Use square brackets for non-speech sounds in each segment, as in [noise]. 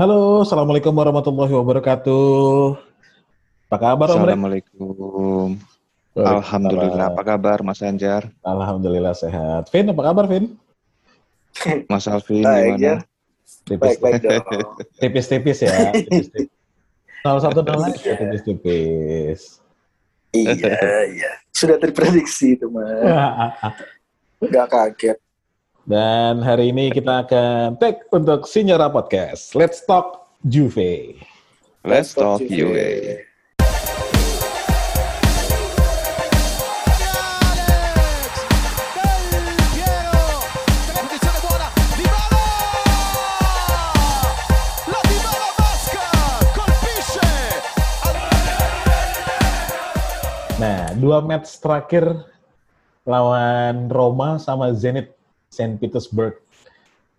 Halo, Assalamualaikum warahmatullahi wabarakatuh. Apa kabar Om? Assalamualaikum. Alhamdulillah. Apa kabar Mas Anjar? Alhamdulillah sehat. Vin, apa kabar Vin? Mas Alvin Baik, gimana? ya. Tipis, Baik-baik dong. tipis-tipis ya. Tipis-tipis. [laughs] 01 dolar ya tipis-tipis. iya, iya. Sudah terprediksi itu, mah. [laughs] Nggak kaget. Dan hari ini kita akan take untuk Sinyora Podcast. Let's talk Juve. Let's talk Juve. Colpisce Nah, dua match terakhir lawan Roma sama Zenit Saint Petersburg.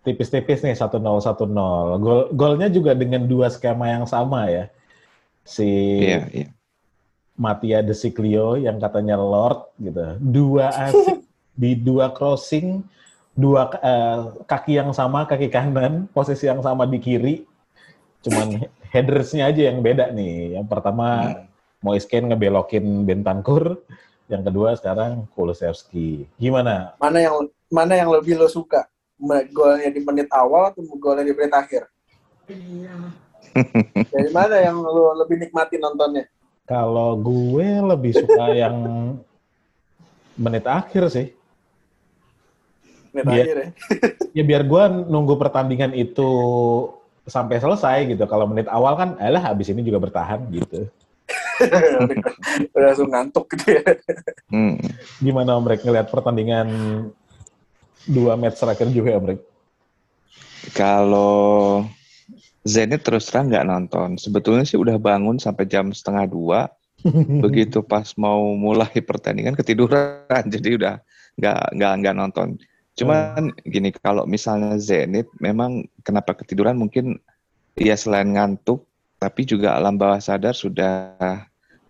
Tipis-tipis nih 1-0 1-0. Gol golnya juga dengan dua skema yang sama ya. Si Iya, iya. Mattia De yang katanya Lord gitu. Dua asik [laughs] di dua crossing, dua eh, kaki yang sama, kaki kanan, posisi yang sama di kiri. Cuman headersnya aja yang beda nih. Yang pertama Moisken ngebelokin Bentancur, yang kedua sekarang Kulusevski. Gimana? Mana yang mana yang lebih lo suka? Golnya di menit awal atau golnya di menit akhir? [laughs] Dari mana yang lo lebih nikmati nontonnya? Kalau gue lebih suka [laughs] yang menit akhir sih. Menit Iya. akhir ya. [laughs] Ya biar gue nunggu pertandingan itu sampai selesai gitu. Kalau menit awal kan, alah habis ini juga bertahan gitu. [laughs] Udah langsung ngantuk gitu ya. Hmm. Gimana Om Rek ngeliat pertandingan dua match terakhir juga Om Rek? Kalau Zenit terus terang nggak nonton. Sebetulnya sih udah bangun sampai jam setengah dua. [laughs] Begitu pas mau mulai pertandingan ketiduran, [laughs] jadi udah nggak nggak nggak nonton. Cuman gini, kalau misalnya Zenit memang kenapa ketiduran mungkin ya selain ngantuk, tapi juga alam bawah sadar sudah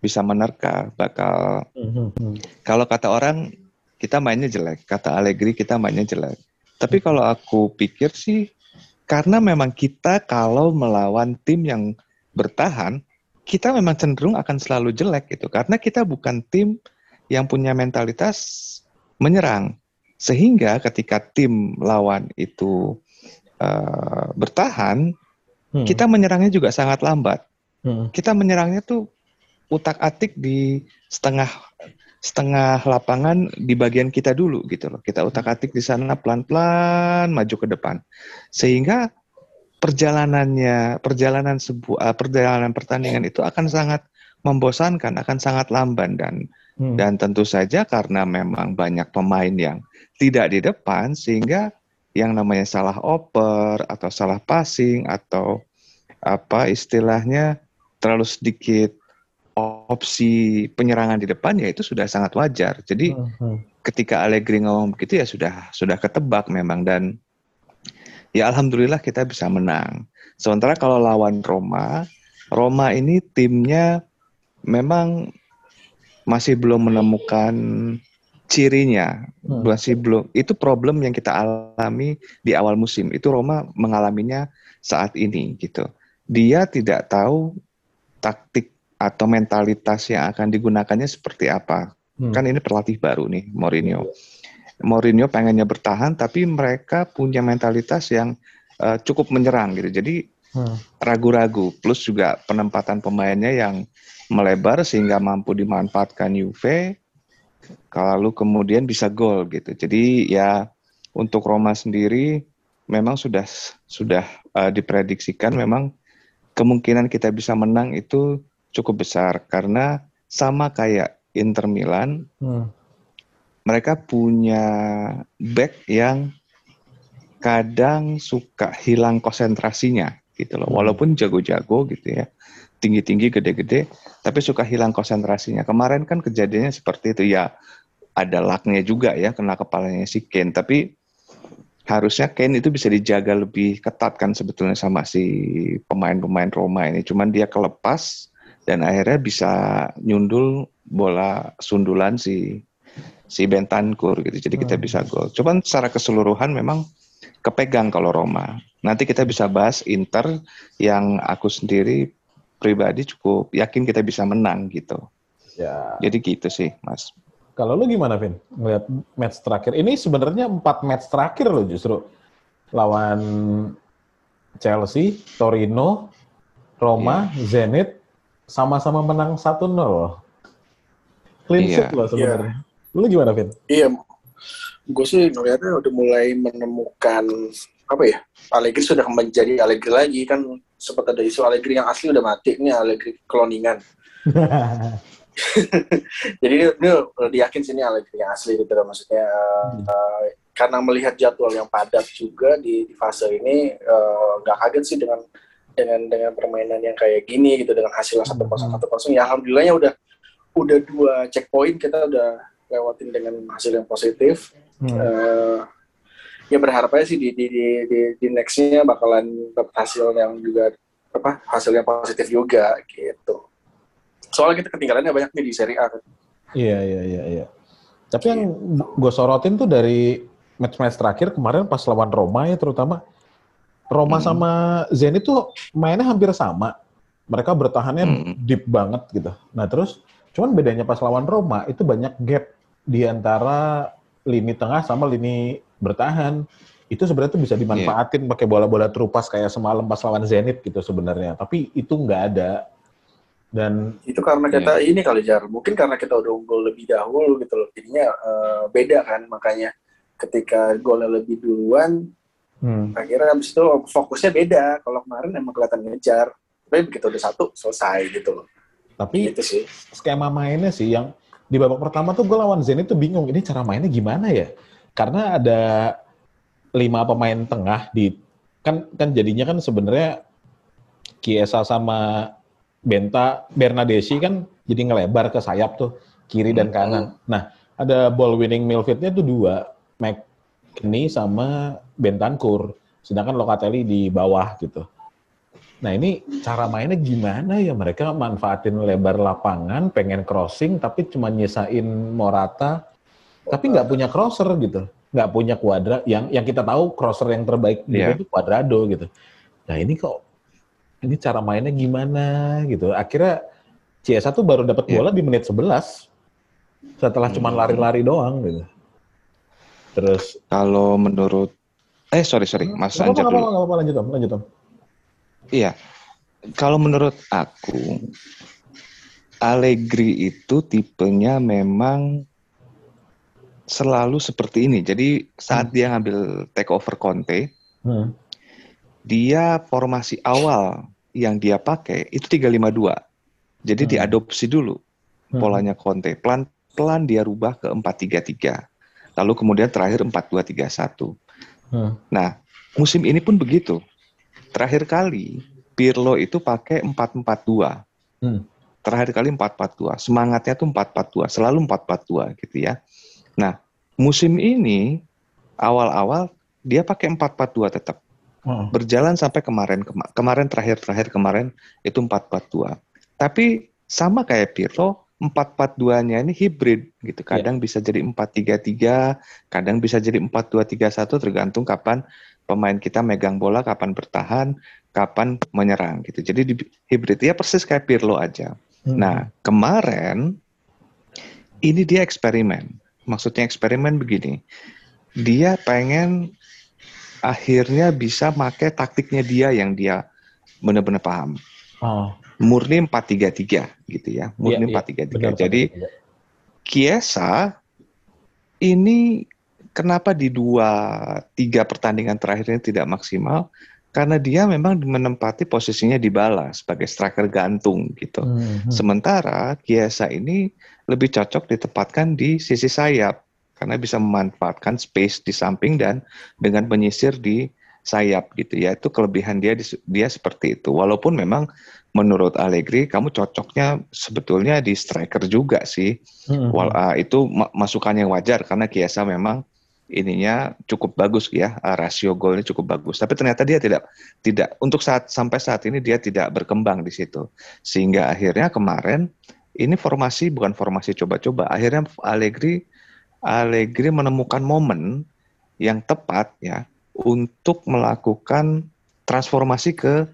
bisa menerka bakal kalau kata orang kita mainnya jelek, kata Allegri kita mainnya jelek. Tapi kalau aku pikir sih karena memang kita kalau melawan tim yang bertahan, kita memang cenderung akan selalu jelek gitu. Karena kita bukan tim yang punya mentalitas menyerang. Sehingga ketika tim lawan itu eh, bertahan, Hmm. kita menyerangnya juga sangat lambat Hmm. kita menyerangnya tuh utak-atik di setengah setengah lapangan di bagian kita dulu gitu loh. Kita utak-atik di sana pelan-pelan maju ke depan. Sehingga perjalanannya perjalanan sebuah perjalanan pertandingan itu akan sangat membosankan, akan sangat lamban dan Hmm. dan tentu saja karena memang banyak pemain yang tidak di depan sehingga yang namanya salah oper atau salah passing atau apa istilahnya terlalu sedikit opsi penyerangan di depan ya itu sudah sangat wajar. Jadi Hmm. ketika Allegri ngomong begitu ya sudah sudah ketebak memang dan ya alhamdulillah kita bisa menang. Sementara kalau lawan Roma, Roma ini timnya memang masih belum menemukan cirinya, Hmm. masih belum. Itu problem yang kita alami di awal musim. Itu Roma mengalaminya saat ini gitu. Dia tidak tahu taktik atau mentalitas yang akan digunakannya seperti apa. Hmm. Kan ini pelatih baru nih, Mourinho. Mourinho pengennya bertahan, tapi mereka punya mentalitas yang eh, cukup menyerang gitu. Jadi Hmm. ragu-ragu. Plus juga penempatan pemainnya yang melebar sehingga mampu dimanfaatkan Juve. Lalu kemudian bisa gol gitu. Jadi ya untuk Roma sendiri memang sudah sudah eh, diprediksikan memang kemungkinan kita bisa menang itu cukup besar karena sama kayak Inter Milan Hmm. mereka punya back yang kadang suka hilang konsentrasinya gitu loh. Hmm. Walaupun jago-jago gitu ya, tinggi-tinggi, gede-gede, tapi suka hilang konsentrasinya. Kemarin kan kejadiannya seperti itu ya. Ada lucknya juga ya kena kepalanya si Kane, tapi harusnya Kane itu bisa dijaga lebih ketat kan sebetulnya sama si pemain-pemain Roma ini. Cuman dia kelepas dan akhirnya bisa nyundul bola sundulan si si Bentancur gitu. Jadi kita Hmm. bisa gol. Cuman secara keseluruhan memang kepegang kalau Roma. Nanti kita bisa bahas Inter yang aku sendiri pribadi cukup yakin kita bisa menang gitu. Ya. Jadi gitu sih, Mas. Kalau lu gimana, Vin? Ngeliat match terakhir. Ini sebenarnya empat match terakhir loh justru. Lawan Chelsea, Torino, Roma, Zenit, sama-sama menang 1-0 loh. Clean Iya. sheet loh sebenarnya. Lu gimana, Vin? Iya, gue sih ngeliatnya udah mulai menemukan apa ya? Allegri sudah menjadi Allegri lagi kan sempat ada isu Allegri yang asli udah mati ini Allegri kloningan. [laughs] Jadi ini, ini udah diyakin sini Allegri yang asli gitu loh. maksudnya eh, karena melihat jadwal yang padat juga di, di fase ini eh, nggak kaget sih dengan dengan dengan permainan yang kayak gini gitu dengan hasil satu kosong satu kosong ya alhamdulillahnya udah udah dua checkpoint kita udah lewatin dengan hasil yang positif Hmm. Eh, ya berharapnya sih di di di di, di nextnya bakalan dapat hasil yang juga apa hasil yang positif juga gitu soalnya kita ketinggalannya banyak nih di Serie A kan. Iya, iya, iya, iya. Tapi yang gue sorotin tuh dari match-match terakhir kemarin pas lawan Roma ya terutama. Roma Hmm. sama Zenit tuh mainnya hampir sama. Mereka bertahannya Hmm. deep banget gitu. Nah terus, cuman bedanya pas lawan Roma itu banyak gap di antara lini tengah sama lini bertahan. Itu sebenarnya tuh bisa dimanfaatin pakai bola-bola terupas kayak semalam pas lawan Zenit gitu sebenarnya. Tapi itu nggak ada. Dan itu karena kita ini kali jar mungkin karena kita udah unggul lebih dahulu gitu loh jadinya eh, beda kan makanya ketika golnya lebih duluan hmm, akhirnya habis itu fokusnya beda. Kalau kemarin emang kelihatan ngejar. Tapi begitu udah satu selesai gitu loh. Tapi gitu sih. skema mainnya sih yang di babak pertama tuh gue lawan Zenit tuh bingung ini cara mainnya gimana ya? Karena ada lima pemain tengah di kan kan jadinya kan sebenarnya Kiesa sama Benta Bernadeschi kan jadi ngelebar ke sayap tuh kiri dan Hmm. kanan. Nah ada ball winning midfieldnya tuh dua McKinney sama Bentancur sedangkan Locatelli di bawah gitu. Nah ini cara mainnya gimana ya mereka manfaatin lebar lapangan, pengen crossing tapi cuma nyisain Morata, tapi nggak punya crosser gitu, nggak punya kuadra. Yang yang kita tahu crosser yang terbaik Iya. itu Cuadrado gitu. Nah ini kok ini cara mainnya gimana gitu. Akhirnya Ciesa tuh baru dapat Iya. bola di menit 11 setelah cuma lari-lari doang gitu. Terus Kalau menurut eh sorry sorry Mas nggak apa-apa, Anjar dulu. apa-apa, nggak apa-apa, lanjut om, lanjut om. Iya. Kalau menurut aku Allegri itu tipenya memang selalu seperti ini. Jadi saat dia ngambil take over Conte, Hmm. dia formasi awal yang dia pakai itu 352. Jadi Hmm. diadopsi dulu Hmm. polanya Conte. Pelan-pelan dia rubah ke 433. Lalu kemudian terakhir 4231. Hmm. Nah, musim ini pun begitu. Terakhir kali Pirlo itu pakai 442. Hmm. Terakhir kali 442. Semangatnya tuh 442, selalu 442 gitu ya. Nah, musim ini awal-awal dia pakai 442 tetap. Hmm. Berjalan sampai kemarin kema- kemarin terakhir-terakhir kemarin itu 442. Tapi sama kayak Pirlo 442-nya ini hibrid gitu. Kadang bisa jadi 433, kadang bisa jadi 4231 tergantung kapan pemain kita megang bola, kapan bertahan, kapan menyerang gitu. Jadi di hibrid ya persis kayak Pirlo aja. Hmm. Nah, kemarin ini dia eksperimen. Maksudnya eksperimen begini. Dia pengen akhirnya bisa pakai taktiknya dia yang dia benar-benar paham. Oh, Murni 433 gitu ya. Murni Iya, iya, 433. benar, Jadi. Kiesa ini kenapa di dua tiga pertandingan terakhir ini tidak maksimal? Karena dia memang menempati posisinya di bala sebagai striker gantung gitu. Hmm, hmm. Sementara Kiesa ini lebih cocok ditempatkan di sisi sayap karena bisa memanfaatkan space di samping dan dengan menyisir di sayap gitu ya. Itu kelebihan dia di- dia seperti itu. Walaupun memang menurut Allegri kamu cocoknya sebetulnya di striker juga sih. Hmm, hmm. Wal- ah, itu ma- masukan yang wajar karena Kiesa memang ininya cukup bagus ya, ah, rasio golnya cukup bagus. Tapi ternyata dia tidak tidak untuk saat sampai saat ini dia tidak berkembang di situ. Sehingga akhirnya kemarin ini formasi bukan formasi coba-coba. Akhirnya Allegri Allegri menemukan momen yang tepat ya untuk melakukan transformasi ke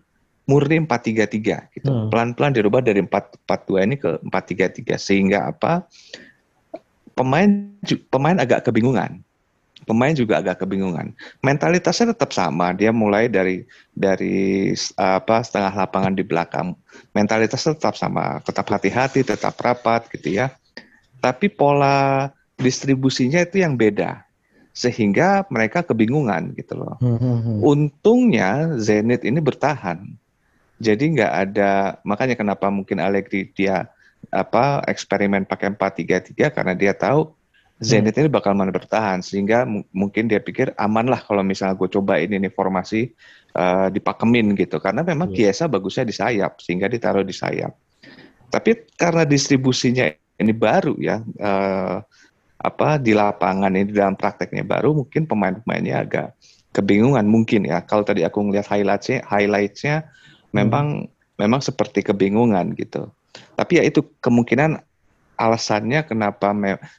murni 4-3-3 gitu. Hmm. Pelan-pelan dirubah dari 4-4-2 ini ke 4-3-3 sehingga apa? Pemain pemain agak kebingungan. Pemain juga agak kebingungan. Mentalitasnya tetap sama. Dia mulai dari dari apa setengah lapangan di belakang. Mentalitas tetap sama, tetap hati-hati, tetap rapat gitu ya. Tapi pola distribusinya itu yang beda. Sehingga mereka kebingungan gitu loh. Hmm, hmm, hmm. Untungnya Zenit ini bertahan. Jadi nggak ada makanya kenapa mungkin Allegri dia apa eksperimen pakai 4-3-3 karena dia tahu Zenit ini bakal mana bertahan sehingga mu- mungkin dia pikir aman lah kalau misalnya gue coba ini nih formasi eh, dipakemin gitu karena memang Iya. Kiesa bagusnya di sayap sehingga ditaruh di sayap. Tapi karena distribusinya ini baru ya eh, apa di lapangan ini dalam prakteknya. Baru mungkin pemain-pemainnya agak kebingungan mungkin ya. Kalau tadi aku ngelihat highlightsnya highlightsnya memang memang seperti kebingungan gitu. Tapi ya itu kemungkinan alasannya kenapa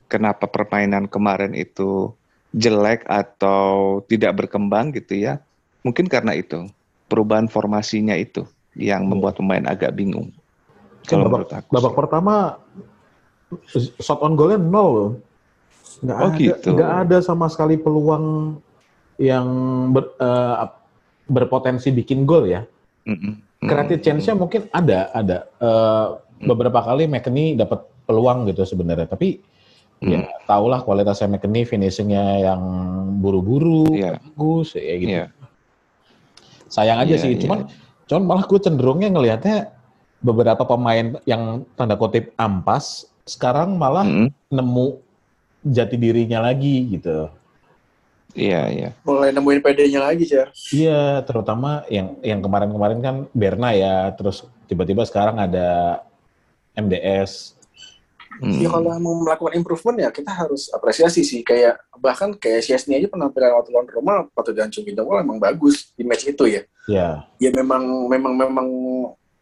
kenapa permainan kemarin itu jelek atau tidak berkembang gitu ya. Mungkin karena itu perubahan formasinya itu yang Iya. membuat pemain agak bingung. Kalau babak, babak pertama shot on goalnya nol. Nggak Oh, ada, gitu. nggak ada sama sekali peluang yang ber- ap- berpotensi bikin gol ya. Creative Mm-mm. chance-nya mungkin ada, ada. Eh, beberapa kali McKennie dapat peluang gitu sebenarnya, tapi ya Hmm. tahulah kualitasnya McKennie, finishingnya yang buru-buru, Iya. bagus, ya gitu. Iya. Sayang aja Iya, sih, iya. cuman cuman malah gue cenderungnya ngelihatnya beberapa pemain yang tanda kutip ampas sekarang malah Mm-mm. nemu jati dirinya lagi gitu. Iya, iya. Mulai nemuin PD-nya lagi, Jar. Iya, terutama yang yang kemarin-kemarin kan Berna ya, terus tiba-tiba sekarang ada MDS. Mm. Ya kalau mau melakukan improvement ya kita harus apresiasi sih. Kayak bahkan kayak Chesney aja penampilan waktu lawan Roma waktu dan Cungkito emang bagus di match itu ya. Ya, Ya memang memang memang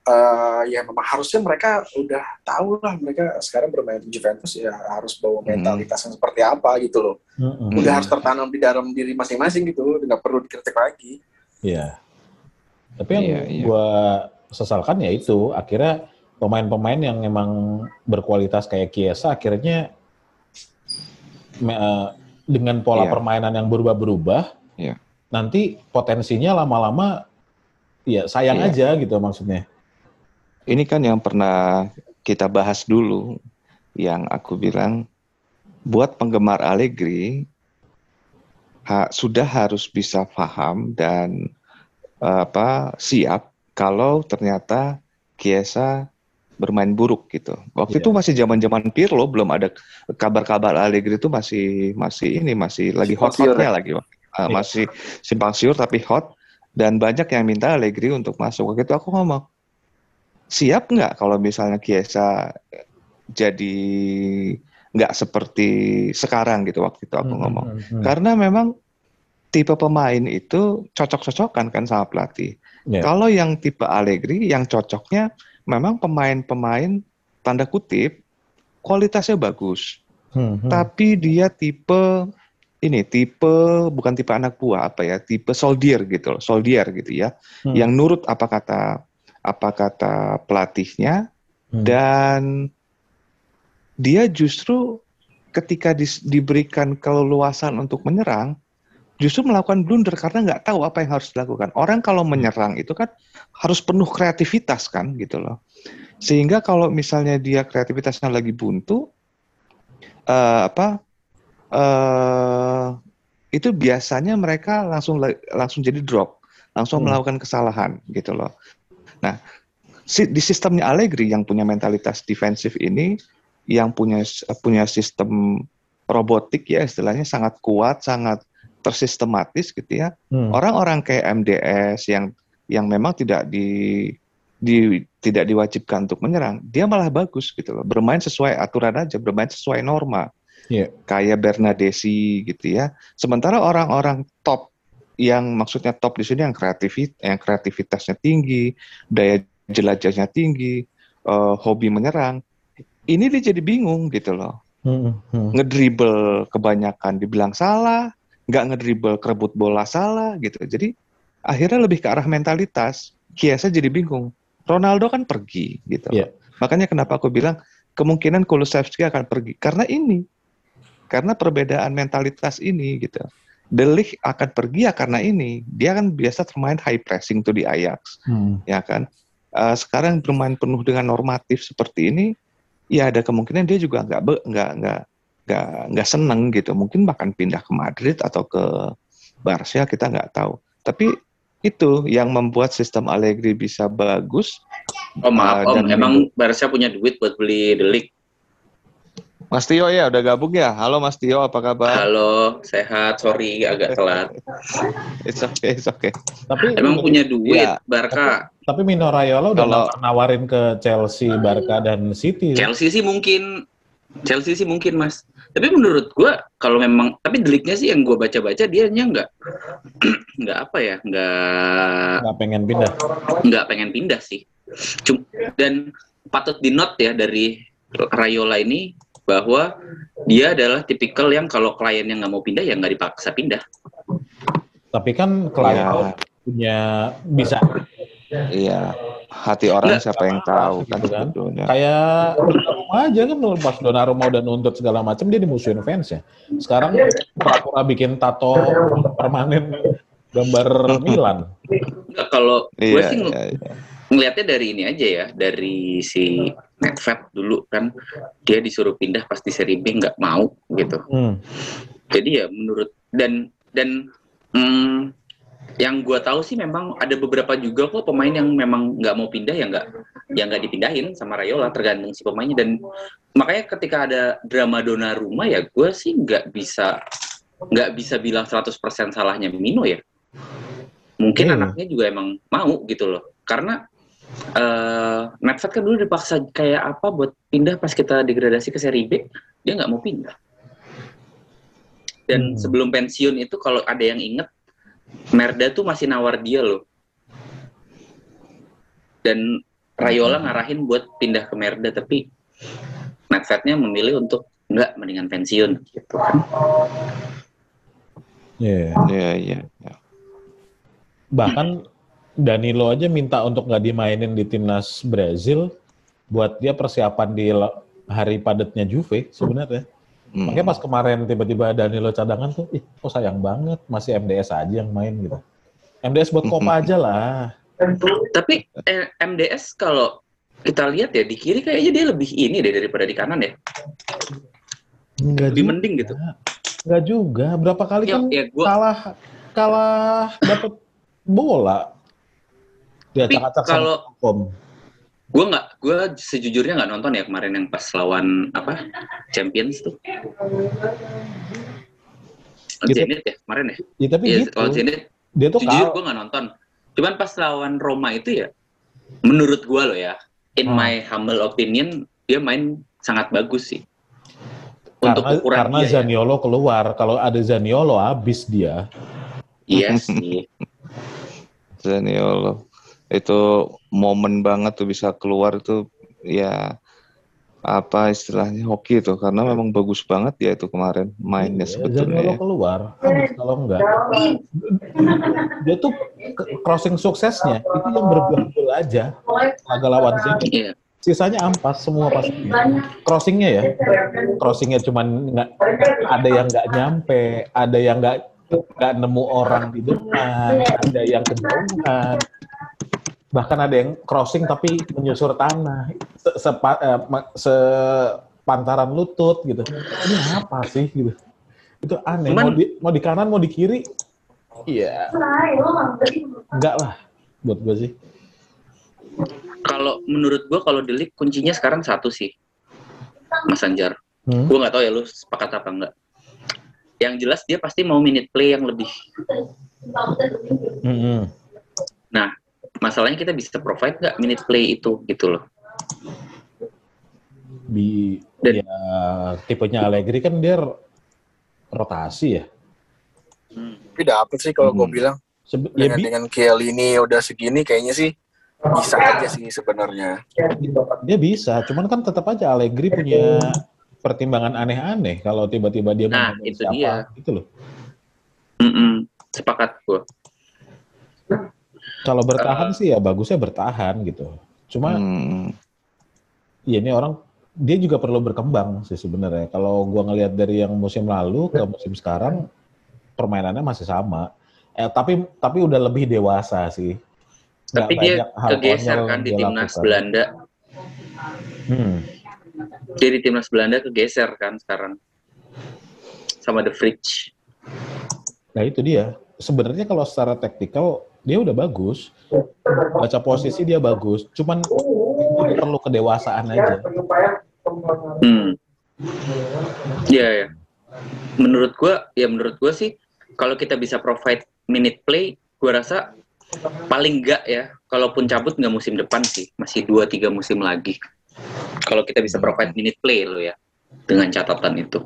eh, ya memang harusnya mereka udah tahu lah mereka sekarang bermain di Juventus ya harus bawa Hmm. mentalitas yang seperti apa gitu loh. Mm-mm. Udah Hmm. harus tertanam di dalam diri masing-masing gitu, nggak perlu dikritik lagi. Iya. Tapi yang Iya, iya. gua sesalkan ya itu akhirnya pemain-pemain yang emang berkualitas kayak Kiesa akhirnya me- eh, dengan pola Iya. permainan yang berubah-berubah, Iya. nanti potensinya lama-lama ya sayang Iya. aja gitu maksudnya. Ini kan yang pernah kita bahas dulu, yang aku bilang, buat penggemar Allegri, ha- sudah harus bisa paham dan eh, apa siap kalau ternyata Chiesa bermain buruk gitu. Waktu Iya. itu masih zaman-zaman Pirlo, belum ada kabar-kabar Allegri itu masih masih ini masih lagi hot-hotnya ya? lagi, Uh, Iya. masih simpang siur tapi hot dan banyak yang minta Allegri untuk masuk. Waktu itu aku ngomong, siap nggak kalau misalnya Chiesa jadi nggak seperti sekarang gitu waktu itu aku Hmm, ngomong. hmm, hmm. Karena memang tipe pemain itu cocok-cocokan kan sama pelatih. Ya. Kalau yang tipe Allegri, yang cocoknya memang pemain-pemain tanda kutip kualitasnya bagus, Hmm, hmm. tapi dia tipe ini tipe bukan tipe anak buah apa ya, tipe soldier gitu, loh, soldier gitu ya, Hmm. yang nurut apa kata apa kata pelatihnya Hmm. dan dia justru ketika dis- diberikan keleluasan untuk menyerang, justru melakukan blunder karena nggak tahu apa yang harus dilakukan. Orang kalau menyerang itu kan harus penuh kreativitas kan gitu loh. Sehingga kalau misalnya dia kreativitasnya lagi buntu, eh, apa eh, itu biasanya mereka langsung la- langsung jadi drop, langsung Hmm. melakukan kesalahan gitu loh. Nah, si- di sistemnya Allegri yang punya mentalitas defensif ini, yang punya punya sistem robotik ya istilahnya sangat kuat, sangat tersistematis gitu ya. Hmm. Orang-orang kayak MDS yang yang memang tidak di di tidak diwajibkan untuk menyerang, dia malah bagus gitu loh. Bermain sesuai aturan aja, bermain sesuai norma. Iya. Kayak Bernadesi gitu ya. Sementara orang-orang top yang maksudnya top di sini yang kreativit yang kreativitasnya tinggi, daya jelajahnya tinggi, eh, hobi menyerang. Ini dia jadi bingung gitu loh Hmm, hmm. ngedribble kebanyakan dibilang salah, nggak ngedribble kerebut bola salah gitu. Jadi akhirnya lebih ke arah mentalitas. Kiesa jadi bingung. Ronaldo kan pergi gitu. Iya. Makanya kenapa aku bilang kemungkinan Kulusevski akan pergi karena ini. Karena perbedaan mentalitas ini gitu. De Ligt akan pergi ya karena ini. Dia kan biasa bermain high pressing tuh di Ajax, Hmm. ya kan. Eh, sekarang bermain penuh dengan normatif seperti ini, ya ada kemungkinan dia juga nggak be- nggak nggak nggak nggak seneng gitu. Mungkin bahkan pindah ke Madrid atau ke Barca kita nggak tahu. Tapi itu yang membuat sistem Allegri bisa bagus. Oh maaf Ah, Om, dan emang Barca punya duit buat beli The Ligt? Mas Tio ya udah gabung ya. Halo Mas Tio, apa kabar? Halo, sehat, sorry agak telat. [laughs] It's okay, it's okay. Tapi Emang punya duit Iya. Barca? tapi Mino Raiola udah Kalau- nawarin ke Chelsea, Barca dan City. Chelsea sih mungkin, Chelsea sih mungkin mas. Tapi menurut gua kalau memang, tapi deliknya sih yang gua baca-baca dia nya nggak, [clears throat] nggak apa ya, nggak nggak pengen pindah. nggak pengen pindah sih. Cum- dan patut di note ya dari Rayola ini bahwa dia adalah tipikal yang kalau kliennya nggak mau pindah ya nggak dipaksa pindah. Tapi kan klien Ya, punya bisa iya. Hati orang Nggak. siapa yang tahu kan Gitu kan. sebetulnya. kayak Donnarumma aja kan pas Donnarumma udah nuntut segala macam dia dimusuhin fans ya. Sekarang pura-pura bikin tato permanen gambar [laughs] Milan. Nggak, kalau gue Iya, sih ng- iya, iya. ngelihatnya dari ini aja ya, dari si Nedved dulu kan dia disuruh pindah pas di Serie B nggak mau gitu. Hmm. Jadi ya menurut dan dan hmm, yang gua tahu sih memang ada beberapa juga kok pemain yang memang nggak mau pindah ya nggak yang nggak dipindahin sama Rayola tergantung si pemainnya dan makanya ketika ada drama Donnarumma ya gue sih nggak bisa nggak bisa bilang 100% salahnya Mino ya mungkin Iya. anaknya juga emang mau gitu loh karena eh Nedved kan dulu dipaksa kayak apa buat pindah pas kita degradasi ke Serie B dia nggak mau pindah dan Hmm. sebelum pensiun itu kalau ada yang inget Merda tuh masih nawar dia loh dan Rayola ngarahin buat pindah ke Merda tapi Nedvednya memilih untuk nggak mendingan pensiun gitu kan Iya. Iya, iya. iya. Bahkan Danilo aja minta untuk nggak dimainin di timnas Brazil buat dia persiapan di hari padatnya Juve sebenarnya. Hmm. Makanya pas kemarin tiba-tiba Danilo cadangan tuh, ih kok sayang banget masih MDS aja yang main gitu. MDS buat Copa aja lah. tapi eh, MDS kalau kita lihat ya di kiri kayaknya dia lebih ini deh daripada di kanan ya Enggak lebih juga. mending gitu Enggak juga. Berapa kali ya, kan ya gua kalah kalah dapat bola. Dia Tapi kalau- gue nggak gue sejujurnya nggak nonton ya kemarin yang pas lawan apa Champions tuh Gitu. Zenit ya kemarin ya Ya tapi Iya, gitu. lawan Zenit Dia tuh jujur gue nggak nonton cuman pas lawan Roma itu ya menurut gue loh ya in Hmm. my humble opinion dia main sangat bagus sih untuk karena, ukuran karena dia ya. Zaniolo keluar. Kalau ada Zaniolo habis dia. iya sih [laughs] Zaniolo. Itu momen banget tuh bisa keluar itu ya apa istilahnya hoki itu karena memang bagus banget dia itu kemarin mainnya Iya, sebetulnya. Ya. keluar. Habis kalau enggak. Dia tuh crossing suksesnya itu yang berbuah gol aja. Laga lawan Zenit. iya Sisanya ampas semua pasti. Crossingnya ya. Crossingnya cuman nggak ada yang nggak nyampe, ada yang nggak nggak nemu orang di depan, ada yang kejauhan. Bahkan ada yang crossing tapi menyusur tanah, se sepa- eh, sepantaran lutut gitu. Ini apa sih gitu? Itu aneh. Cuman- mau di mau di kanan mau di kiri, iya enggak lah buat gue sih. kalau menurut gue kalau di league kuncinya sekarang satu sih Mas Anjar Hmm. gue nggak tahu ya lu sepakat apa enggak yang jelas dia pasti mau minute play yang lebih Mm-mm. nah masalahnya kita bisa provide nggak minute play itu gitu loh Di Dan- ya tipenya Allegri kan dia rotasi ya. Tapi dapet sih kalau gue Hmm. bilang Sebe- ya, dengan bi- dengan Chiellini udah segini kayaknya sih bisa aja sih sebenarnya. dia bisa, cuman kan tetap aja Allegri punya pertimbangan aneh-aneh kalau tiba-tiba dia Nah, mau itu siapa dia. gitu loh. Mm-mm. Sepakat gue. Kalau bertahan sih ya bagusnya bertahan gitu. Cuma Hmm. ya ini orang dia juga perlu berkembang sih sebenarnya. Kalau gua ngelihat dari yang musim lalu ke musim sekarang permainannya masih sama. Eh tapi tapi udah lebih dewasa sih. Nggak Tapi dia kegeser kan di timnas. Belanda. Hmm. Dia di timnas Belanda kegeser kan sekarang. Sama The Fridge. Nah itu dia. Sebenarnya kalau secara taktikal dia udah bagus. Baca posisi dia bagus. Cuman perlu kedewasaan aja. Hmm. Ya ya. Menurut gua, ya menurut gua sih kalau kita bisa provide minute play, gua rasa paling enggak ya, kalaupun cabut nggak musim depan sih, masih 2-3 musim lagi. Kalau kita bisa provide minute play lo ya, dengan catatan itu.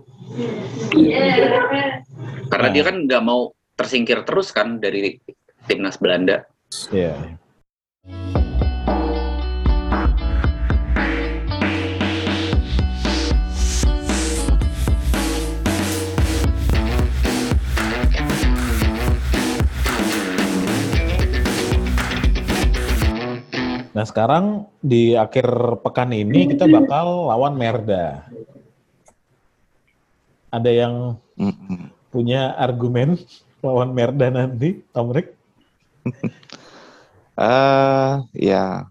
Karena dia kan nggak mau tersingkir terus kan dari timnas Belanda. Iya. Nah sekarang di akhir pekan ini kita bakal lawan Merda. Ada yang punya argumen [laughs] lawan Merda nanti, Tomrik? [laughs] Eh, ya,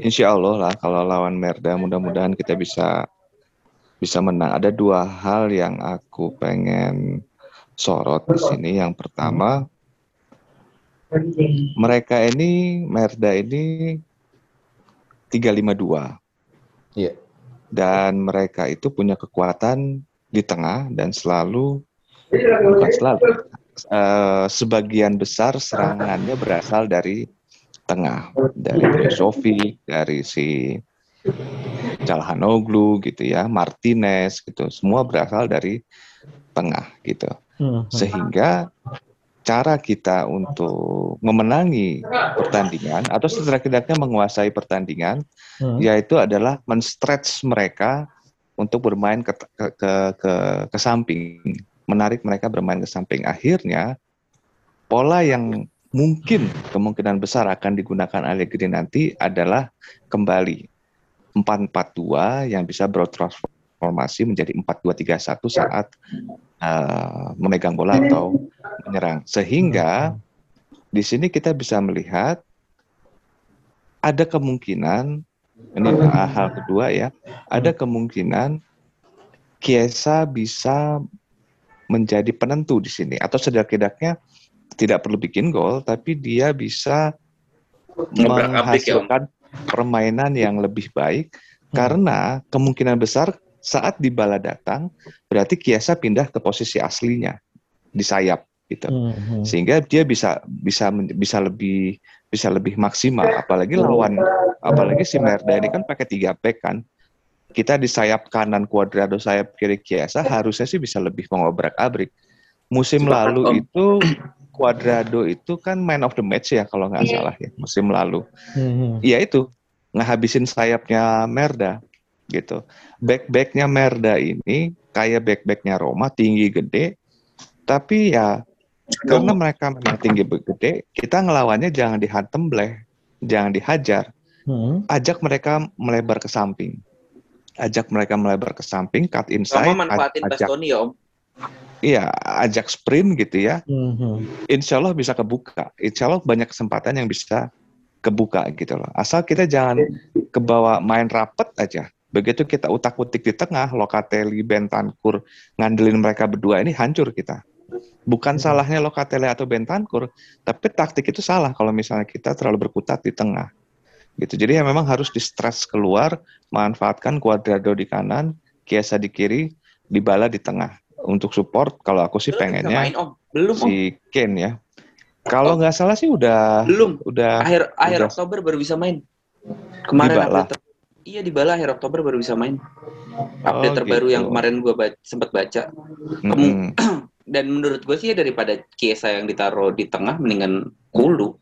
insya Allah lah kalau lawan Merda mudah-mudahan kita bisa bisa menang. Ada dua hal yang aku pengen sorot di sini. Yang pertama, mereka ini Merda ini 352 Iya. dan mereka itu punya kekuatan di tengah dan selalu bukan selalu eh, sebagian besar serangannya berasal dari tengah dari Brozovic dari si Calhanoglu gitu ya Martinez gitu semua berasal dari tengah gitu Hmm. sehingga cara kita untuk memenangi pertandingan atau setidak-tidaknya menguasai pertandingan Hmm. yaitu adalah men-stretch mereka untuk bermain ke, ke, ke, ke, ke samping, menarik mereka bermain ke samping. Akhirnya pola yang mungkin kemungkinan besar akan digunakan Allegri nanti adalah kembali 4-4-2 yang bisa bertransformasi menjadi 4-2-3-1 saat eh, memegang bola atau menyerang. Sehingga di sini kita bisa melihat ada kemungkinan ini hal kedua ya, ada kemungkinan Kiesa bisa menjadi penentu di sini. Atau setidak-tidaknya tidak perlu bikin gol tapi dia bisa ya, menghasilkan permainan yang lebih baik. Karena kemungkinan besar saat Dybala datang berarti Kiesa pindah ke posisi aslinya di sayap gitu. Hmm. sehingga dia bisa bisa bisa lebih bisa lebih maksimal. Apalagi lawan apalagi si Merda ini kan pakai tiga back kan kita di sayap kanan Cuadrado sayap kiri Kiesa harusnya sih bisa lebih mengobrak-abrik musim Sepakat, lalu Om. itu Cuadrado itu kan man of the match ya kalau nggak Iya. salah ya musim lalu Hmm. ya itu ngehabisin sayapnya Merda gitu back-backnya Merda ini kayak back-backnya Roma tinggi gede tapi ya karena mereka memang tinggi gede kita ngelawannya jangan dihantem bleh jangan dihajar Hmm. ajak mereka melebar ke samping ajak mereka melebar ke samping cut inside Sama manfaatin aj- ajak Bastoni ya Om. iya ajak sprint gitu ya Hmm. insya Allah bisa kebuka. Insya Allah banyak kesempatan yang bisa kebuka gitu loh. Asal kita jangan kebawa main rapet aja. Begitu kita utak-utik di tengah, Locatelli, Bentancur, ngandelin mereka berdua ini hancur kita. Bukan salahnya Locatelli atau Bentancur, tapi taktik itu salah kalau misalnya kita terlalu berkutat di tengah. Gitu. Jadi ya memang harus di stres keluar, manfaatkan Cuadrado di kanan, Kiesa di kiri, Dybala di tengah. Untuk support, kalau aku sih Belum pengennya main Om. Belum Om. si Ken ya. Kalau nggak salah sih udah Belum. udah Akhir akhir udah. Oktober baru bisa main. Kemarin Dybala. update Iya di Bala akhir Oktober baru bisa main. Update Oh, terbaru gitu. yang kemarin gua ba- sempat baca. Mm-mm. [clears throat] Dan menurut gue sih ya daripada Kiesa yang ditaruh di tengah mendingan Kulu.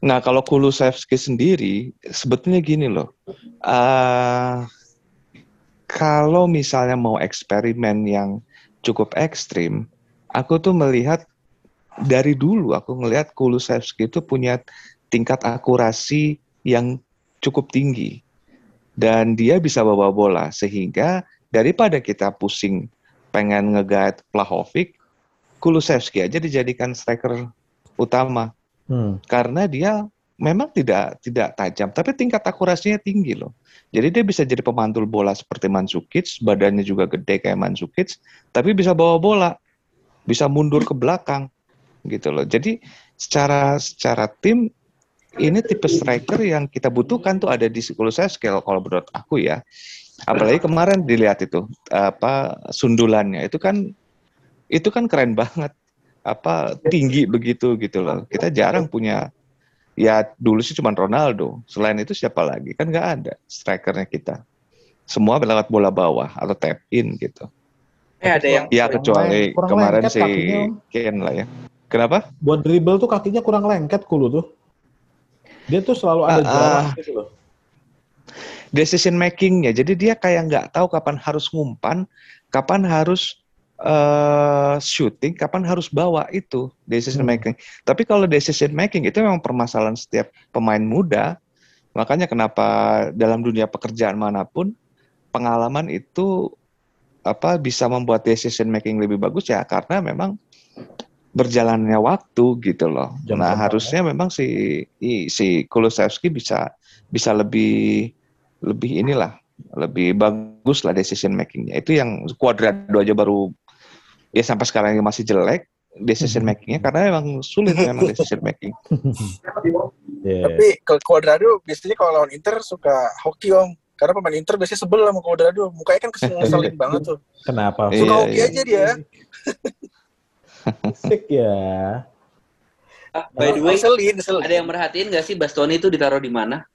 Nah kalau Kulusevski sendiri sebetulnya gini loh. eh kalau misalnya mau eksperimen yang cukup ekstrim, aku tuh melihat dari dulu aku ngelihat Kulusevski itu punya tingkat akurasi yang cukup tinggi dan dia bisa bawa bola sehingga daripada kita pusing pengen nge-guide Vlahovic, Kulusevski aja dijadikan striker utama Hmm. karena dia memang tidak tidak tajam tapi tingkat akurasinya tinggi loh. Jadi dia bisa jadi pemantul bola seperti Mandzukic, badannya juga gede kayak Mandzukic, tapi bisa bawa bola, bisa mundur ke belakang gitu loh. Jadi secara secara tim ini tipe striker yang kita butuhkan tuh ada di Kulusevski kalau menurut aku ya. Apalagi kemarin dilihat itu apa sundulannya itu kan itu kan keren banget apa tinggi begitu gitu loh. Kita jarang punya ya dulu sih cuma Ronaldo. Selain itu siapa lagi? Kan nggak ada strikernya kita. Semua lewat bola bawah atau tap in gitu. Eh ada yang Ya kecuali kurang kemarin lengket si kakinya. Ken lah ya. Kenapa? Buat dribble tuh kakinya kurang lengket Kulu tuh. Dia tuh selalu ada Ah, jarak ah. gitu loh. Decision makingnya. Jadi dia kayak nggak tahu kapan harus ngumpan, kapan harus eh shooting, kapan harus bawa itu decision Hmm. making. Tapi kalau decision making itu memang permasalahan setiap pemain muda. Makanya kenapa dalam dunia pekerjaan mana pun pengalaman itu apa bisa membuat decision making lebih bagus ya karena memang berjalannya waktu gitu loh. Jam nah, harusnya memang si si Kulusevski bisa bisa lebih lebih inilah lebih bagus lah decision makingnya. Itu yang Cuadrado aja baru ya sampai sekarang ini masih jelek decision [laughs] makingnya karena memang sulit memang decision making. [laughs] Iya. Tapi ke Cuadrado biasanya kalau lawan Inter suka hoki om. Karena pemain Inter biasanya sebel sama Cuadrado. Mukanya kan kesel ngeselin [laughs] banget tuh. Kenapa? Iya, Suka hoki iya. aja dia. Asik ya. Ah, by the way, Ngeselin, ngeselin. ada yang merhatiin nggak sih Bastoni itu ditaruh di mana?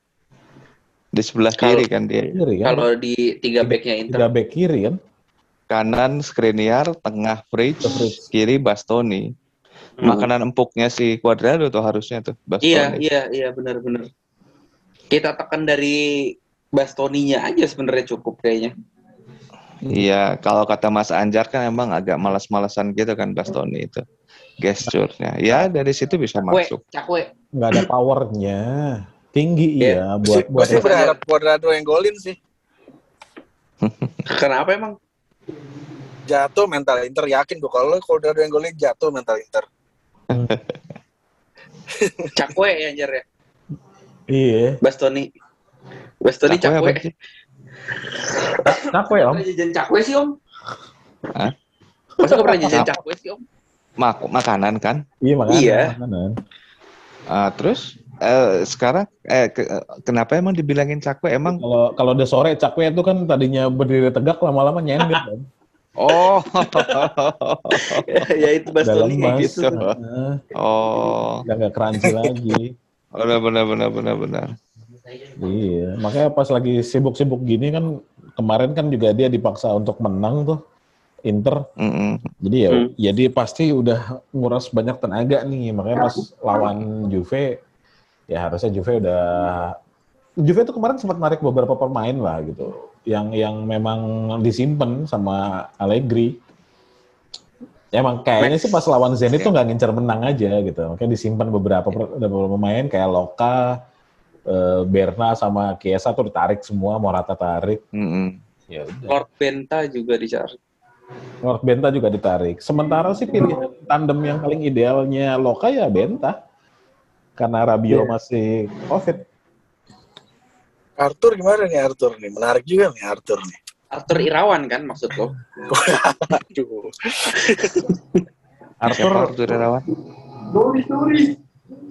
Di sebelah kiri kan dia. Kiri kan? Kalau di tiga backnya Inter. Tiga back kiri kan? Kanan Skriniar, tengah Fritz. kiri Bastoni. Hmm. Makanan empuknya si Cuadrado tuh harusnya tuh Bastoni. Iya, iya, iya benar-benar. Kita tekan dari Bastoninya aja sebenarnya cukup kayaknya. Iya, kalau kata Mas Anjar kan emang agak malas-malasan gitu kan Bastoni itu gesturnya. Ya dari situ bisa Cakwe, masuk. cakwe. Nggak ada powernya. Tinggi Iya. iya buat Gue buat sih berharap Cuadrado yang golin sih. [laughs] Kenapa emang? Jatuh mental Inter yakin gue kalau Cuadrado yang golin jatuh mental Inter. [laughs] Cakwe ya Anjar ya. Iya. Bastoni. Bastoni Cakwe cakwe. Cakwe om. Jajan cakwe sih om? Hah? Masa gak pernah jajan cakwe sih om? Mak- makanan kan. Iya makanya. Iya. makanan. Ah, terus eh, sekarang eh ke- kenapa emang dibilangin cakwe? Emang Kalau kalau udah sore cakwe itu kan tadinya berdiri tegak lama-lama nyender [laughs] kan. Oh [laughs] ya itu Bastoni kayak gitu. Oh Udah nggak crunchy lagi. [laughs] benar benar benar benar benar. Iya, makanya pas lagi sibuk-sibuk gini kan kemarin kan juga dia dipaksa untuk menang tuh Inter. Mm-mm. Jadi ya, Hmm. jadi pasti udah nguras banyak tenaga nih. Makanya pas lawan Juve, ya harusnya Juve udah Juve itu kemarin sempat narik beberapa pemain lah gitu, yang yang memang disimpan sama Allegri. Ya, emang kayaknya sih pas lawan Zenit tuh nggak ngincer menang aja gitu. Makanya disimpan beberapa beberapa pemain kayak Loka, eh, Berna sama Chiesa tuh ditarik semua, Morata tarik. Ya udah. Lord Benta juga dicari. Lord Benta juga ditarik. Sementara sih pilihan tandem yang paling idealnya Loka ya Benta. Karena Rabio masih COVID. Arthur gimana nih Arthur nih? Menarik juga nih Arthur nih. Arthur Irawan kan maksud lo? Aduh. Arthur, Siapa Arthur Irawan?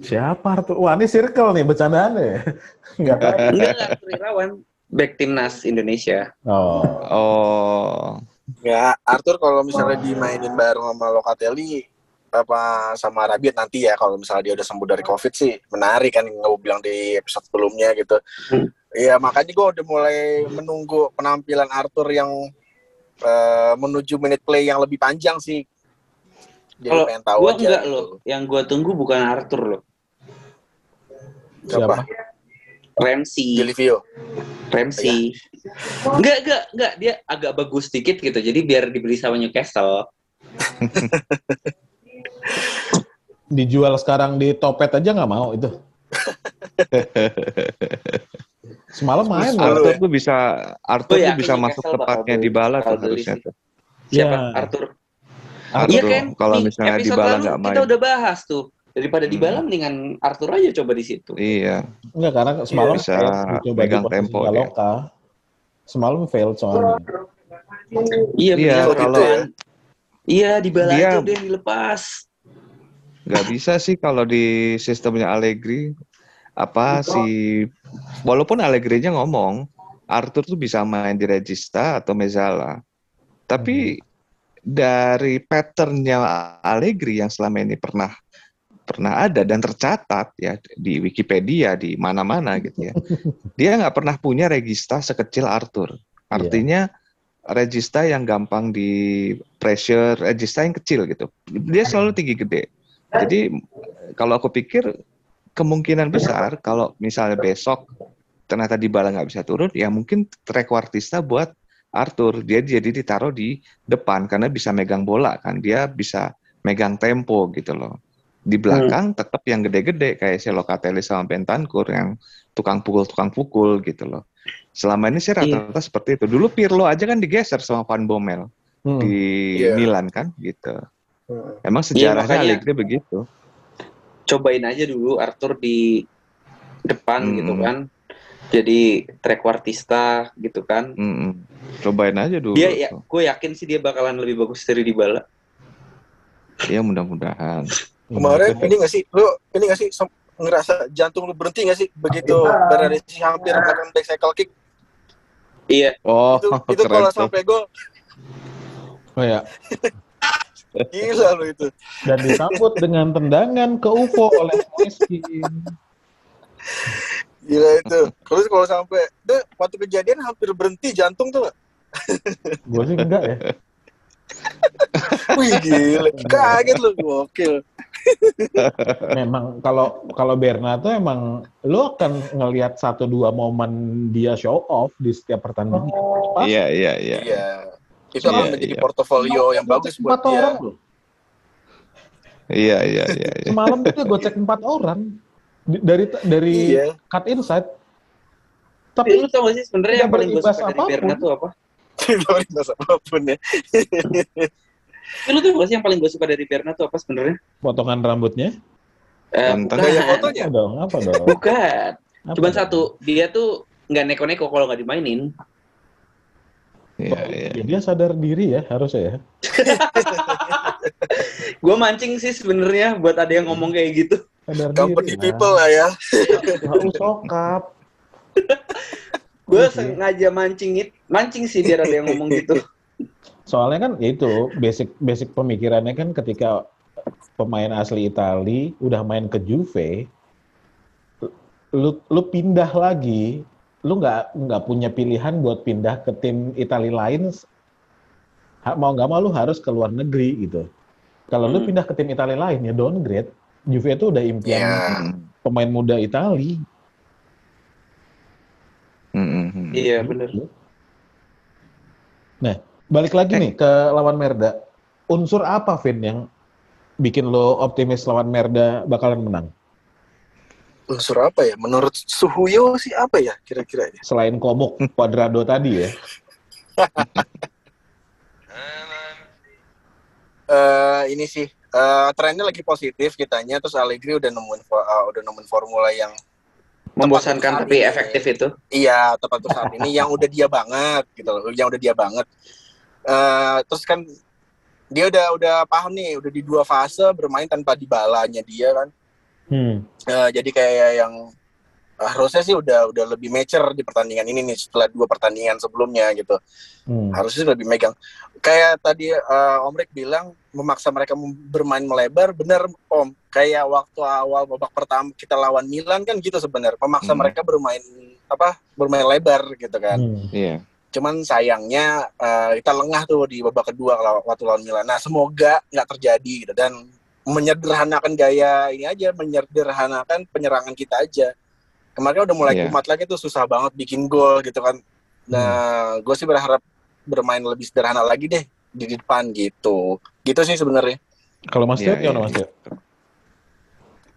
siapa Arthur? Wah ini circle nih, bercandaan ya? [laughs] Enggak tahu. Enggak, Arthur Irawan. Back timnas Indonesia. Oh, Oh, Ya, Arthur kalau misalnya dimainin bareng sama Locatelli apa sama Rabiot nanti ya kalau misalnya dia udah sembuh dari COVID sih menarik kan gue bilang di episode sebelumnya gitu. Hmm. Iya makanya gue udah mulai menunggu penampilan Arthur yang eh, menuju minute play yang lebih panjang sih. Kalau pengen tahu Gua aja. enggak gitu. loh. Yang gua tunggu bukan Arthur loh. Siapa? Ramsey. Delivio. Ramsey. Enggak, enggak, enggak. Dia agak bagus dikit gitu. Jadi biar dibeli sama Newcastle. Dijual sekarang di Topet aja nggak mau itu. [laughs] Semalam main loh. Arthur ya? tuh bisa Arthur Gue tuh yakin bisa masuk tepatnya di bala tuh harusnya tuh. Siapa? Ya. Arthur. Arthur, Iya kan? kalau misalnya di bala nggak main. Kita udah bahas tuh. Daripada di Hmm. bala mendingan Arthur aja coba di situ. Iya, Enggak, karena semalam bisa di posisi tempo dia. Galoka. Semalam fail soalnya. Iya, Iya, kalau- Arthur. Iya, di bala Dia- udah yang dilepas. nggak bisa sih kalau di sistemnya Allegri apa si walaupun Allegri-nya ngomong Arthur tuh bisa main di Regista atau Mezzala. Tapi dari patternnya Allegri yang selama ini pernah pernah ada dan tercatat ya di Wikipedia di mana-mana gitu ya. [laughs] Dia nggak pernah punya regista sekecil Arthur. Artinya regista yang gampang di pressure, regista yang kecil gitu. Dia selalu tinggi gede. Jadi kalau aku pikir kemungkinan besar kalau misalnya besok ternyata di bala nggak bisa turun, ya mungkin trequartista buat Arthur. Dia jadi ditaruh di depan karena bisa megang bola kan. Dia bisa megang tempo gitu loh. Di belakang tetap yang gede-gede kayak si Locatelli sama Bentancur yang tukang pukul tukang pukul gitu loh. Selama ini sih rata-rata seperti itu. Dulu Pirlo aja kan digeser sama Van Bommel Hmm. di Iya. Milan kan gitu. Hmm. Emang sejarahnya makanya- Allegri begitu. Cobain aja dulu Arthur di depan Hmm. gitu kan. Jadi trequartista gitu kan. Mm-mm. Cobain aja dulu. Dia ya, gue yakin sih dia bakalan lebih bagus dari Dybala. Ya mudah-mudahan. Kemarin ini nggak sih, lu ini nggak sih ngerasa jantung lu berhenti nggak sih begitu Bernadesi hampir melakukan back cycle kick Iya, Oh, itu itu [laughs] kalau sampai gol Oh ya. [laughs] gila lu itu. Dan disambut dengan tendangan ke UFO oleh Moiskin. Gila itu. Terus kalau sampai deh waktu kejadian hampir berhenti jantung tuh. Gue sih enggak ya. Wih gila, kaget lu gokil. Memang kalau kalau Berna tuh emang lo akan ngelihat satu dua momen dia show off di setiap pertandingan. Pas Iya, iya, iya. Iya. Itu akan menjadi iya. portofolio yang bagus buat empat dia. orang loh. Iya, iya, iya, iya. Semalam itu dia gocek empat orang dari dari Iya. cut inside. tapi Tapi lu tau gak sih sebenarnya yang paling gue suka dari. Berna tuh apa? [laughs] Tidak berimbas apa pun ya. Lu tau gak sih yang paling gue suka dari Berna tuh apa sebenarnya? potongan rambutnya. Eh, bukan. Gaya fotonya. Apa dong? Apa dong? Bukan. Apa Cuman dong? satu, dia tuh nggak neko-neko kalau nggak dimainin. Iya, iya. Ya, dia sadar diri ya harusnya ya. [laughs] Gue mancing sih sebenarnya buat ada yang ngomong kayak gitu. Sadar Company diri. people lah ya. Usah sokap. [laughs] Gue Iya sengaja mancing it, mancing sih biar ada yang ngomong gitu. [laughs] Soalnya kan ya itu basic basic pemikirannya kan ketika pemain asli Itali udah main ke Juve, lu lu pindah lagi, lu nggak nggak punya pilihan buat pindah ke tim Itali lain. Mau nggak mau lu harus ke luar negeri gitu. Kalau lu Hmm. pindah ke tim Itali lain ya downgrade. Juve itu udah impian. Hmm, pemain muda Itali. hmm, hmm, hmm. Iya bener. Nah, balik lagi nih ke lawan Merda. Unsur apa, Vin, yang bikin lo optimis lawan Merda bakalan menang? Unsur apa ya? Menurut Suhuyo sih apa ya kira-kira ya? Selain komuk Cuadrado tadi ya. [laughs] Eh ini sih eh, trennya lagi positif kitanya terus Allegri udah nemuin eh, udah nemuin formula yang Membosankan tapi sekali. efektif itu. iya tepat untuk saat ini yang udah dia banget gitu loh yang udah dia banget Eh terus kan dia udah udah paham nih udah di dua fase bermain tanpa dibalanya dia kan Hmm. Eh, jadi kayak yang eh, harusnya sih udah udah lebih mature di pertandingan ini nih setelah dua pertandingan sebelumnya gitu Hmm. harusnya sih lebih megang kayak tadi eh, Om Rick bilang memaksa mereka bermain melebar benar Om kayak waktu awal babak pertama kita lawan Milan kan gitu sebenarnya memaksa Hmm. mereka bermain apa bermain lebar gitu kan Hmm. Iya. cuman sayangnya eh, kita lengah tuh di babak kedua kalau waktu lawan Milan nah semoga nggak terjadi gitu dan menyederhanakan gaya ini aja menyederhanakan penyerangan kita aja kemarin udah mulai Iya. kumat lagi tuh susah banget bikin gol gitu kan nah gue sih berharap bermain lebih sederhana lagi deh di depan gitu. Gitu sih sebenarnya. Kalau Mas Tio Iya, gimana iya, Mas Tio?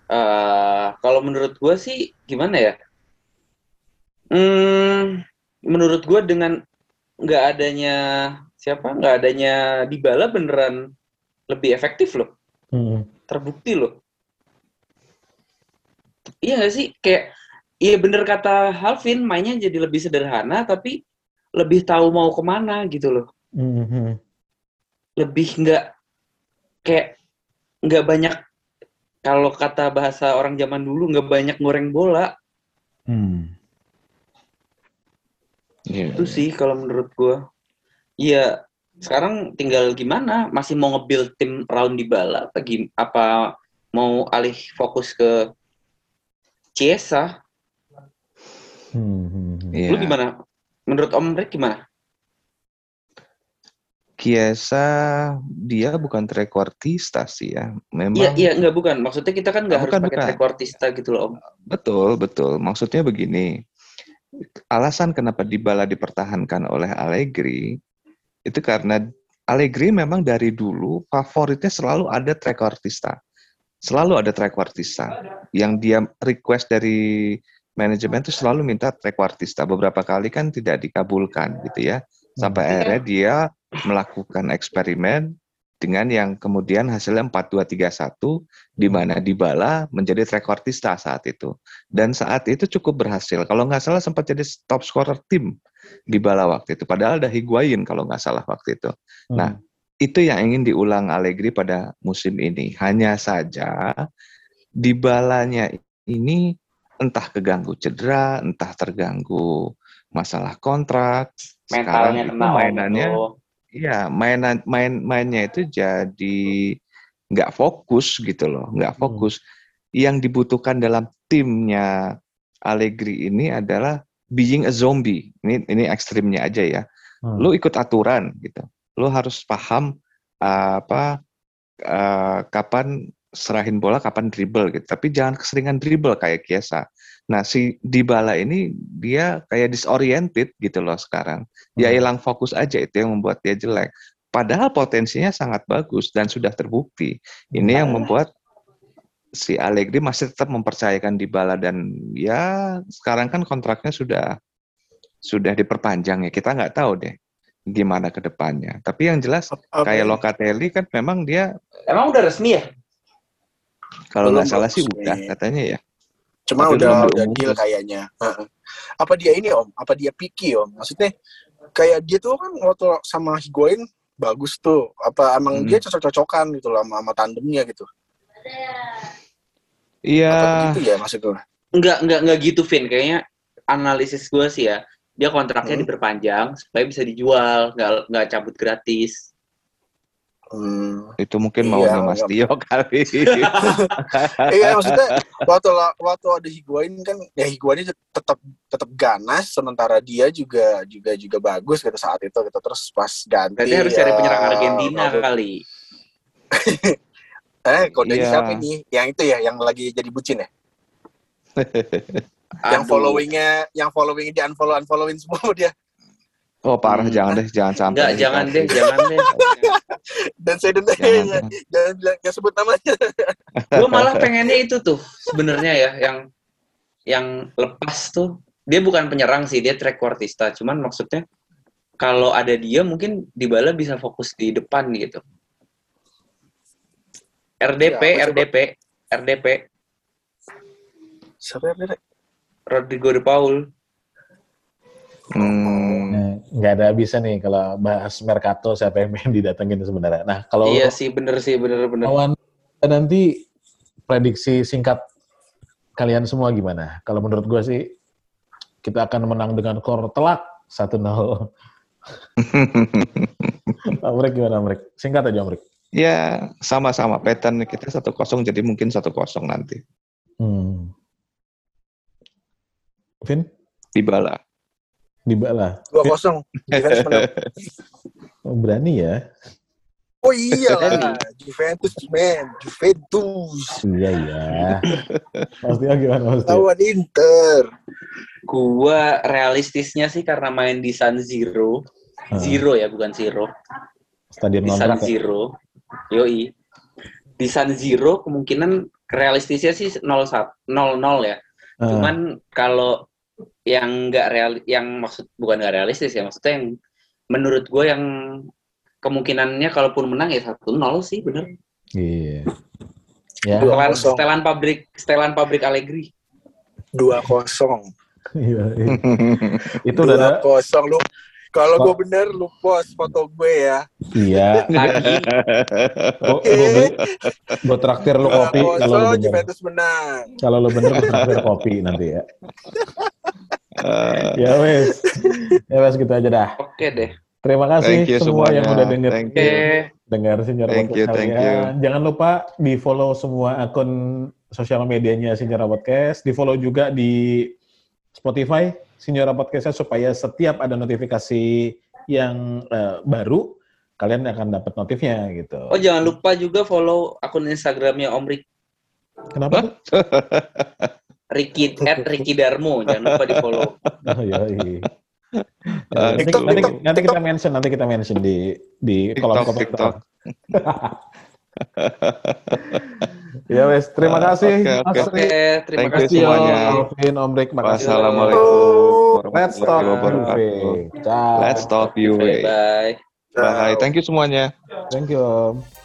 Eh, kalau menurut gue sih gimana ya? Hmm, menurut gue dengan nggak adanya siapa nggak adanya Dybala beneran lebih efektif loh, Hmm. terbukti loh. Iya nggak sih? Kayak iya bener kata Halvin mainnya jadi lebih sederhana tapi lebih tahu mau ke mana gitu loh. Hmm. Lebih nggak kayak nggak banyak kalau kata bahasa orang zaman dulu nggak banyak goreng bola. Hmm. Iya. Itu sih kalau menurut gua. Iya, sekarang tinggal gimana? Masih mau nge-build tim round di bala apa gim- apa mau alih fokus ke Ciesa? Hmm, hmm, hmm. Iya. Lu gimana? Menurut Om Rick gimana? Kiesa dia bukan trequartista sih ya. Memang Iya, iya, enggak bukan. Maksudnya kita kan nggak Ah, harus bukan, pakai bukan. trequartista gitu loh, Om. Betul, betul. Maksudnya begini. Alasan kenapa Dybala dipertahankan oleh Allegri itu karena Allegri memang dari dulu favoritnya selalu ada trequartista. Selalu ada trequartista. Yang dia request dari manajemen itu selalu minta trequartista. Beberapa kali kan tidak dikabulkan gitu ya. Sampai Iya. akhirnya dia melakukan eksperimen dengan yang kemudian hasilnya 4-2-3-1 di mana Dybala menjadi trequartista saat itu. Dan saat itu cukup berhasil. Kalau nggak salah sempat jadi top scorer tim Dybala waktu itu. Padahal ada Higuain kalau nggak salah waktu itu. Nah, itu yang ingin diulang Allegri pada musim ini. Hanya saja Dybalanya ini entah keganggu cedera, entah terganggu masalah kontrak. Sekarang Mentalnya itu kena Om. mainannya. Iya, mainan main mainnya itu jadi nggak fokus gitu loh, nggak Hmm. fokus. Yang dibutuhkan dalam timnya Allegri ini adalah being a zombie. Ini ini ekstrimnya aja ya. Hmm. Lu ikut aturan gitu. Lu harus paham uh, apa uh, kapan serahin bola, kapan dribble gitu. Tapi jangan keseringan dribble kayak Kiesa. Nah, si Dybala ini dia kayak disoriented gitu loh sekarang. Ya Hmm. hilang fokus aja itu yang membuat dia jelek. Padahal potensinya sangat bagus dan sudah terbukti. Ini yang membuat si Allegri masih tetap mempercayakan Dybala dan ya sekarang kan kontraknya sudah sudah diperpanjang ya. Kita nggak tahu deh gimana ke depannya. Tapi yang jelas Apa- kayak Locatelli kan memang dia Emang udah resmi ya? kalau nggak salah sih udah katanya ya. Cuma Tapi udah udah deal kayaknya. Heeh. Apa dia ini om? Apa dia picky om? Maksudnya kayak dia tuh kan waktu sama Higuain bagus tuh. Apa emang Hmm. dia cocok-cocokan gitu lah sama, sama tandemnya gitu? Iya. Begitu ya maksud gue? Enggak, enggak, enggak gitu, Vin. Kayaknya analisis gue sih ya, dia kontraknya Hmm. diperpanjang supaya bisa dijual, nggak nggak cabut gratis. Hmm. Itu mungkin Iya, maunya Mas iya. Tio kali. [laughs] iya maksudnya waktu la- waktu ada Higuain kan ya Higuain tetap tetap ganas sementara dia juga juga juga bagus gitu saat itu gitu terus pas ganti Berarti harus cari ya, penyerang Argentina Robert- kali. [laughs] eh kodenya Iya. siapa ini yang itu ya yang lagi jadi bucin ya [laughs] yang followingnya yang following di unfollow unfollowin semua dia Oh parah, Hmm. jangan deh, jangan sampai. Enggak, jangan deh, jangan deh. [laughs] dan saya denda Jangan, jangan, jangan. jangan bilang jangan sebut namanya [laughs] gue malah pengennya itu tuh sebenarnya ya yang yang lepas tuh dia bukan penyerang sih dia trequartista cuman maksudnya kalau ada dia mungkin Dybala bisa fokus di depan gitu RDP Ya? RDP RDP siapa ya Rek? Rodrigo de Paul Hmm, Nah, nggak ada habisnya nih kalau bahas Mercato siapa yang pengen [laughs] didatengin sebenarnya. Nah, kalau iya sih bener sih bener bener lawan nanti prediksi singkat kalian semua gimana? Kalau menurut gue sih kita akan menang dengan skor telak 1-0. [laughs] Amrik gimana Amrik? Singkat aja Amrik. Ya sama-sama pattern kita satu kosong jadi mungkin satu kosong nanti. Hmm. Vin? Dybala. Dybala. dua kosong [laughs] Oh, berani ya? oh iya lah Juventus man Juventus Iya, iya. Tio gimana Mas Tio? lawan Inter gua realistisnya sih karena main di San Zero Hmm. Zero ya bukan Zero Stadion di San. Yoi. Di San Siro kemungkinan realistisnya sih 0 0 ya. Eh, Cuman kalau yang nggak real, yang maksud bukan nggak realistis ya, maksudnya yang menurut gue yang kemungkinannya kalaupun menang ya satu nol sih bener. Iya. Ya. Dua Setelan, setelan pabrik, setelan pabrik Allegri. dua kosong Iya, iya. [laughs] Itu udah kosong lu kalau gue bener lu post foto gue ya Iya. Gue gue gue traktir lu kopi kalau lu bener. Juventus menang Kalau lu bener gue traktir kopi nanti ya. Eh, Ya wes. Ya wes gitu aja dah. oke deh. Terima kasih Thank you semua yang semuanya. udah denger Thank Oke. dengar Senior Thank you, Podcast thank kalian. Jangan lupa di follow semua akun sosial medianya Senior Podcast, di follow juga di Spotify Senior Podcastnya supaya setiap ada notifikasi yang eh, baru kalian akan dapat notifnya gitu. Oh jangan lupa juga follow akun Instagramnya Om Rik, Kenapa? [laughs] Ricky at Ricky Darmo. Jangan lupa di follow. [laughs] Oh, yoi. Eh, nanti, TikTok, nanti, TikTok, nanti kita mention, nanti kita mention di di kolom TikTok, komentar. TikTok. [laughs] ya wes, terima Ah, kasih oke. Oke, Rik. terima Thank you kasih. semuanya. Alvin, Om Rik, makasih. Wassalamualaikum Let's talk. Ciao. Let's talk you. Bye bye. Bye. Thank you semuanya. Thank you, Om.